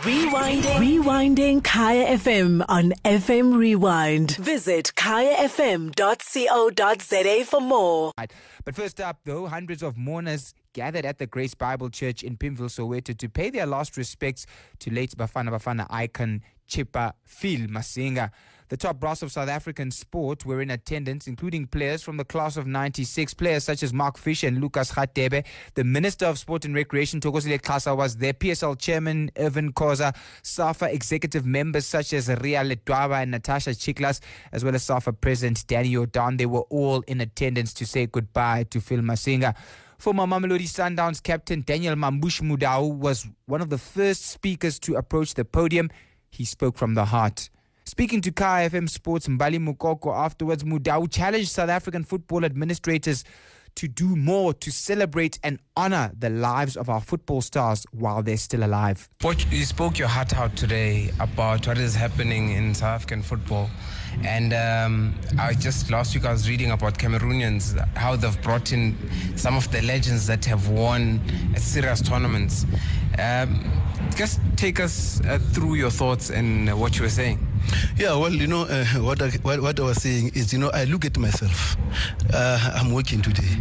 Rewinding. Rewinding Kaya FM on FM Rewind. Visit kayafm.co.za for more. But first up, though, hundreds of mourners gathered at the Grace Bible Church in Pimville, Soweto to pay their last respects to late Bafana Bafana icon Chipa Phil Masinga. The top brass of South African sport were in attendance, including players from the class of 96, players such as Mark Fish and Lucas Radebe. The Minister of Sport and Recreation, Tokozile Xasa, was there. PSL Chairman Irvin Khoza, SAFA executive members such as Ria Ledwaba and Natasha Tsichlas, as well as SAFA President Danny Jordaan. They were all in attendance to say goodbye to Phil Masinga. Former Mamelodi Sundowns captain Daniel Mambush Mudau was one of the first speakers to approach the podium. He spoke from the heart. Speaking to Kaya FM Sports Mbali Mukoko afterwards, Mudau challenged South African football administrators to do more to celebrate and honor the lives of our football stars while they're still alive. You spoke your heart out today about what is happening in South African football. And um, I just last week I was reading about Cameroonians, how they've brought in some of the legends that have won serious tournaments. Um, just take us uh, through your thoughts and what you were saying. Yeah, well, you know, uh, what, I, what, what I was saying is, you know, I look at myself. Uh, I'm working today.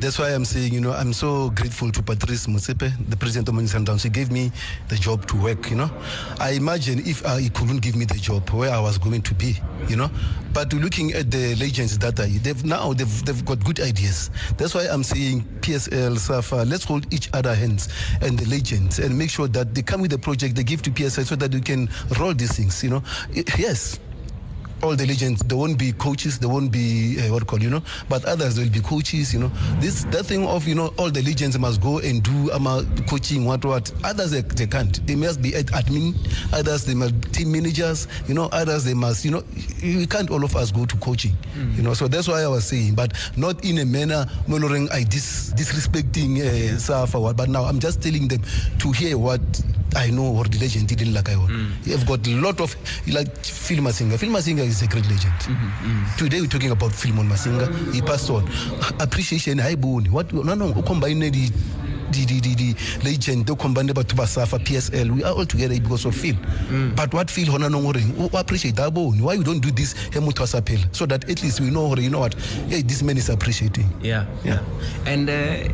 That's why I'm saying, you know, I'm so grateful to Patrice Motsepe, the president of Mamelodi Sundowns. He gave me the job to work, you know. I imagine if uh, he couldn't give me the job, where I was going to be, you know. But looking at the legends are, they've now they've, they've got good ideas. That's why I'm saying PSL, SAFA, let's hold each other hands and the legends and make sure that they come with a project they give to PSL so that we can roll these things, you know yes, all the legends there won't be coaches there won't be uh, what call you know but others will be coaches you know. This that thing of you know all the legends must go and do um, coaching what what. Others they, they can't. They must be admin. Others they must be team managers you know. Others they must you know we can't all of us go to coaching mm. you know. So that's why i was saying but not in a manner moloring i dis, disrespecting uh, Safa or what but now i'm just telling them to hear what I know what the legend didn't like I mm. You've got a lot of like Phil Masinga. Phil Masinga is a great legend. Mm-hmm, mm. Today we're talking about Philemon Masinga. He passed on. Appreciation I bone. What no no combine the the, the, the, the legend the combine batho ba safa PSL we are all together because of Phil mm. but what Phil hona no ngoreng o appreciate that bone why you don't do this he motho sa so that at least we know you know what hey this man is appreciating yeah yeah and uh,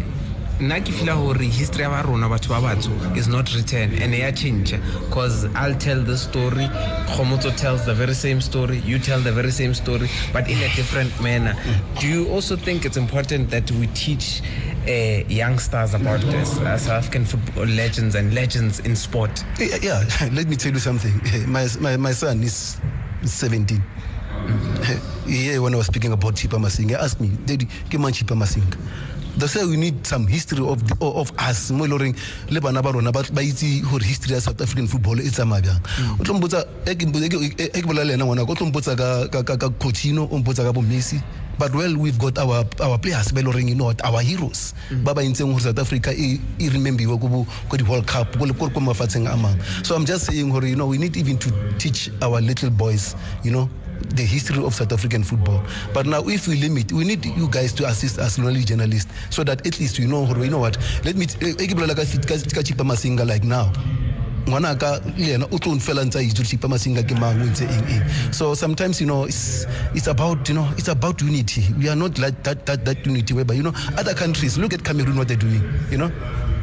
nna ke gore history ya ba rona batho ba batso is not written and ya change because i'll tell the story Khomotso tells the very same story you tell the very same story but in a different manner do you also think it's important that we teach uh, youngsters about this uh, South African football legends and legends in sport? Yeah, yeah. let me tell you something. My, my, my son is 17 mm-hmm. yeah, when I was speaking about Chippa Masinga, asked me, Daddy, come on Chipa Masinga that's why we need some history of the, of us. Mo le goreng le bana ba rona ba itse gore history ya south african football e tsamaya bjang. O tlo mpotsa e ke bola le ena ngwana o tlo mpotsa ka cochino o mpotsa ka bo messi. But well we've got our our players ba loreng you know our heroes. Ba ba intseng gore south africa e e remembiwe ko ko di world cup ko ko mafatsheng a mang. So i'm just saying gore you know we need even to teach our little boys you know the history of South African football. But now, if we limit, we need you guys to assist as knowledge journalists so that at least we know, you know what, let me, eh, eh, masinga like now. ngwana ka le yena o tlo nfela ntse a itse chipa masinga ke mang o ntse eng eng so sometimes you know it's, it's about you know it's about unity we are not like that that that unity whereby you know other countries look at cameroon what they're doing you know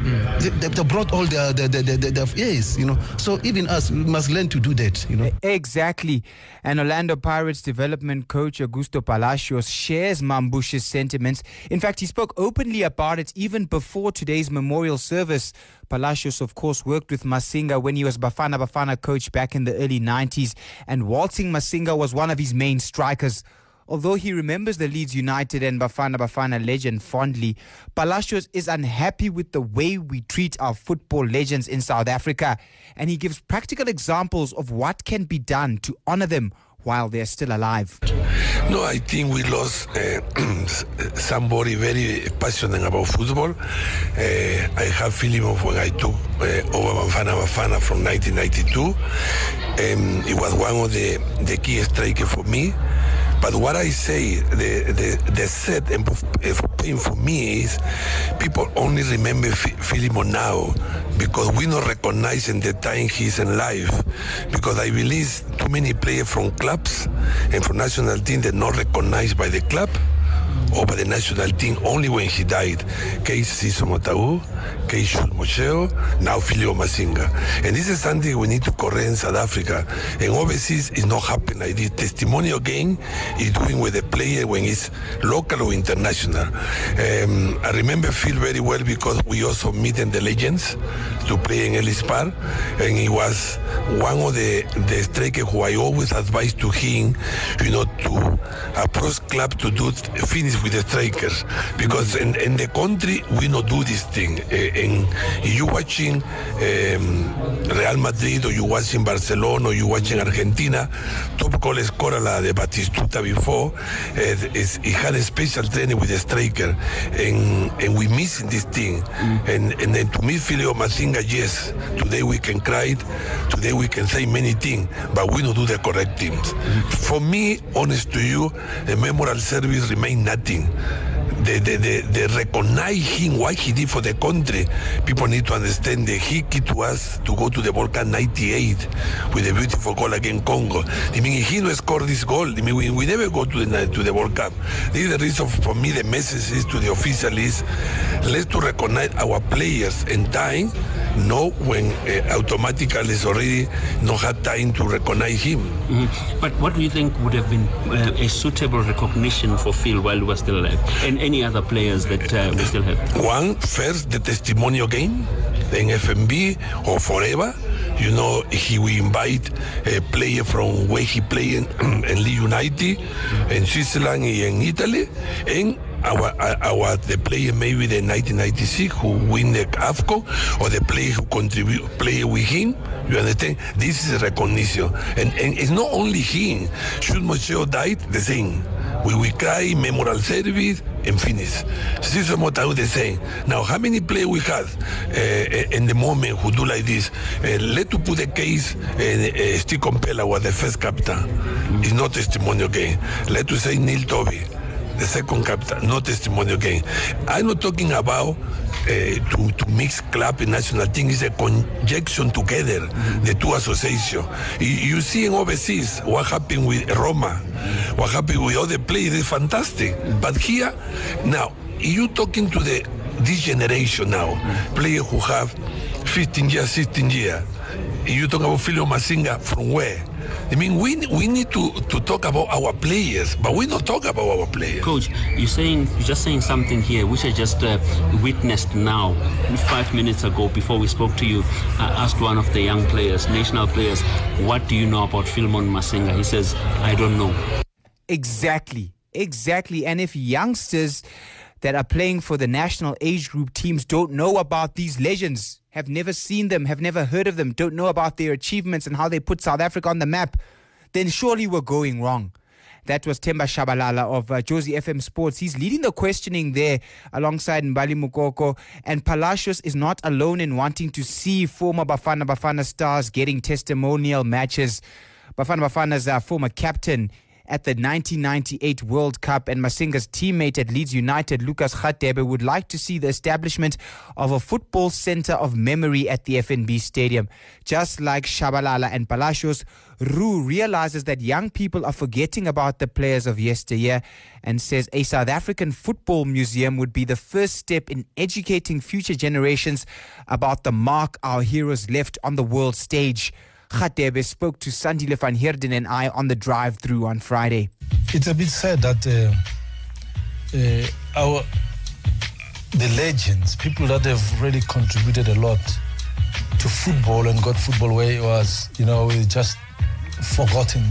They, they, brought all their, their, their, their, yes, you know. So even us, we must learn to do that, you know. Exactly. And Orlando Pirates development coach Augusto Palacios shares Mambush's sentiments. In fact, he spoke openly about it even before today's memorial service. Palacios, of course, worked with Masinga when he was Bafana Bafana coach back in the early 90s, and waltzing Masinga was one of his main strikers. Although he remembers the Leeds United and Bafana Bafana legend fondly, Palacios is unhappy with the way we treat our football legends in South Africa, and he gives practical examples of what can be done to honor them while they're still alive. No, I think we lost uh, somebody very passionate about football. Uh, I have feeling of when I took uh, over Bafana Bafana from 1992. Um, it was one of the, the key strikers for me. But what I say, the, the, the set and point for me is people only remember Filimo now because we not recognize in the time he's in life. Because I believe too many players from clubs and from national team that not recognized by the club or by the national team only when he died. Case Sizwe Motaung, case Shul now Filio Masinga. And this is something we need to correct in South Africa. And overseas it's not happening like this. Testimonial game is doing with the player when it's local or international. Um, I remember Phil very well because we also meet in the legends to play in Ellis Park. And he was one of the, the strikers who I always advise to him, you know, to approach club to do finish with the strikers because in, in the country we not do this thing. Uh, and you watching um, Real Madrid or you watching Barcelona or you watching Argentina, top goal scorer la de Batistuta before, uh, is, he had a special training with the striker, and and we missing this thing. And and then to me, Filio Masinga, yes, today we can cry, today we can say many things, but we don't do the correct things. For me, honest to you, a memorial service remain nothing. The, the, the, the recognize him what he did for the country. People need to understand that he key to us to go to the World Cup 98 with a beautiful goal against Congo. I mean, if he no score this goal, I mean, we, we never go to the, to the World Cup. This is the reason for me the message is to the official is let's to recognize our players in time, not when uh, automatically is already not had time to recognize him. Mhm. But what do you think would have been uh, a suitable recognition for Phil while he was still alive, and any other players that uh, we still have? One, first, the testimonial game, then FMB or forever. You know, he will invite a player from where he played in, in United, in Switzerland, and in Italy, and our, our the player maybe the 1996 who win the AFCON or the player who contribute play with him. You understand? This is recognition, and and it's not only him. Should Moseo died, the same. We will cry memorial service and finish. Sizwe Motaung the same. Now, how many players we have uh, in the moment who do like this? Uh, let to put the case, uh, uh, Steve Komphela was the first captain. It's not testimonial game. Let to say Neil Tovey the second captain, no testimonial game. I'm not talking about uh, to, to mix club and national team. It's a conjunction together, the two associations. You, you see in overseas what happened with Roma, what happened with other players is fantastic. But here, now, you talking to the this generation now, players who have 15 years, 16 years. You talk about Filio Masinga from where? I mean, we, we need to, to talk about our players, but we don't talk about our players. Coach, you're saying you're just saying something here, which I just uh, witnessed now. Five minutes ago, before we spoke to you, I asked one of the young players, national players, "What do you know about Philemon Masinga? He says, "I don't know." Exactly. Exactly. And if youngsters that are playing for the national age group teams don't know about these legends, have never seen them, have never heard of them, don't know about their achievements and how they put South Africa on the map, then surely we're going wrong. That was Temba Shabalala of uh, Josie FM Sports. He's leading the questioning there alongside Mbali Mukoko. And Palacios is not alone in wanting to see former Bafana Bafana stars getting testimonial matches. Bafana Bafana's uh, former captain at the 1998 World Cup and Masinga's teammate at Leeds United, Lucas Radebe, would like to see the establishment of a football center of memory at the FNB Stadium. Just like Shabalala and Palacios, Roo realizes that young people are forgetting about the players of yesteryear and says a South African football museum would be the first step in educating future generations about the mark our heroes left on the world stage. Radebe spoke to Sandile van Heerden and I on the drive through on Friday. It's a bit sad that uh, uh, our the legends, people that have really contributed a lot to football and got football where it was, you know, just forgotten.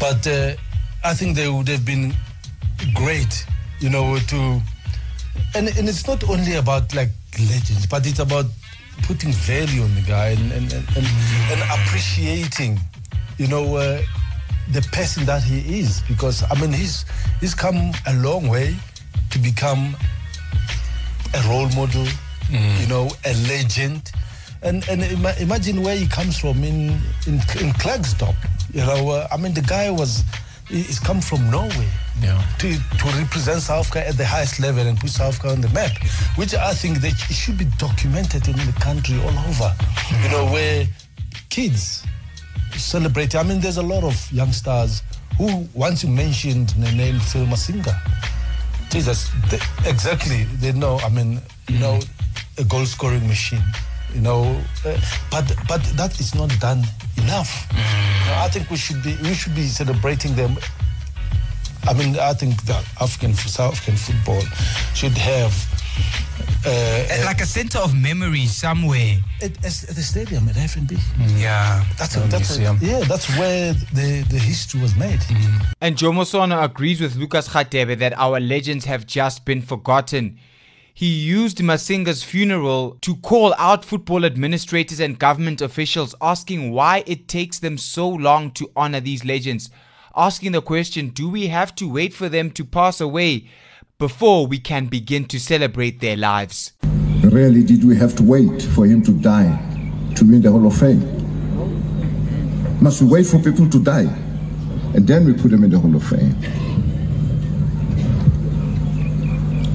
But uh, I think they would have been great, you know, to and and it's not only about like legends, but it's about putting value on the guy and and, and, and, and appreciating, you know, uh, the person that he is. Because I mean, he's he's come a long way to become a role model, you know, a legend. And and ima- imagine where he comes from in in, in Klerksdorp. You know, uh, I mean, the guy was It's come from Norway Yeah. to, to represent South Africa at the highest level and put South Africa on the map, which I think that it should be documented in the country all over. You know, where kids celebrate. I mean, there's a lot of young stars who, once you mentioned Nene Phil Masinga, Jesus, they, exactly, they know, I mean, you know, a goal scoring machine. You know, uh, but but that is not done enough. You know, I think we should be we should be celebrating them I mean, I think that African South African football should have uh, like a center of memory somewhere. at, at the stadium at FNB. Yeah. That's, a, that's a, museum. yeah, that's where the, the history was made. And Jomo Sono agrees with Lucas Radebe that our legends have just been forgotten. He used Masinga's funeral to call out football administrators and government officials, asking why it takes them so long to honor these legends. Asking the question, do we have to wait for them to pass away before we can begin to celebrate their lives? Rarely did we have to wait for him to die to win the Hall of Fame. Must we wait for people to die and then we put them in the Hall of Fame?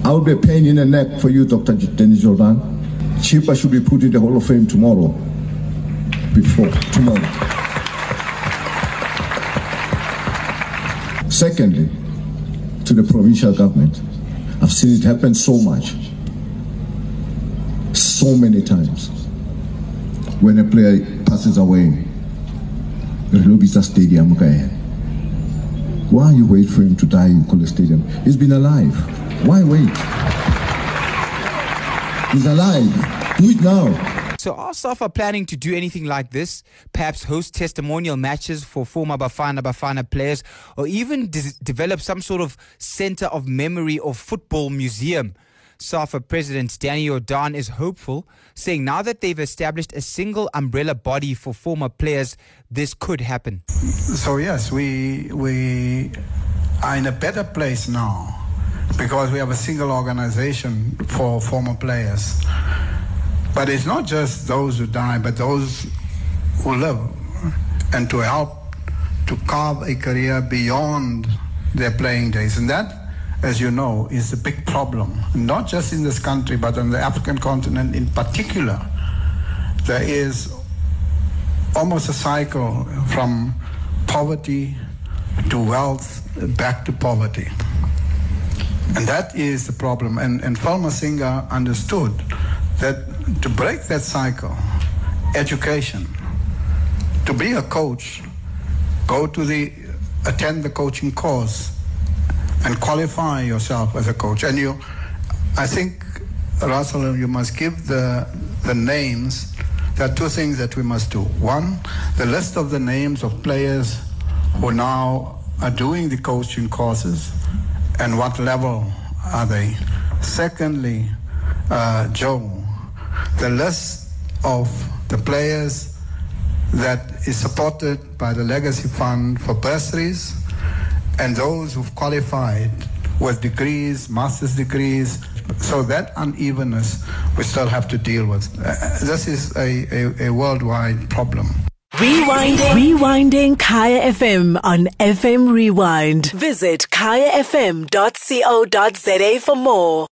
I would be a pain in the neck for you, Dr. Dennis Jordaan. Chipa should be put in the Hall of Fame tomorrow. Before tomorrow. Secondly, to the provincial government, I've seen it happen so much so many times. When a player passes away, Relobisa Stadium, okay. Why you wait for him to die in Kole Stadium? He's been alive. Why wait? He's alive. Do it now. So are SAFA planning to do anything like this? Perhaps host testimonial matches for former Bafana Bafana players or even des- develop some sort of center of memory or football museum? SAFA President Danny Jordaan is hopeful, saying now that they've established a single umbrella body for former players, this could happen. So yes, we we are in a better place now because we have a single organization for former players. But it's not just those who die, but those who live, and to help to carve a career beyond their playing days, and that. As you know, is a big problem, not just in this country, but on the African continent in particular. There is almost a cycle from poverty to wealth back to poverty. And that is the problem. And, and Phil Masinga understood that to break that cycle, education, to be a coach, go to the, attend the coaching course and qualify yourself as a coach. And you, I think, Russell, you must give the, the names. There are two things that we must do. One, the list of the names of players who now are doing the coaching courses and what level are they. Secondly, uh, Joe, the list of the players that is supported by the Legacy Fund for bursaries and those who've qualified with degrees, master's degrees. So that unevenness we still have to deal with. Uh, this is a, a, a worldwide problem. Rewinding. Rewinding Kaya FM on FM Rewind. Visit kayafm.co.za for more.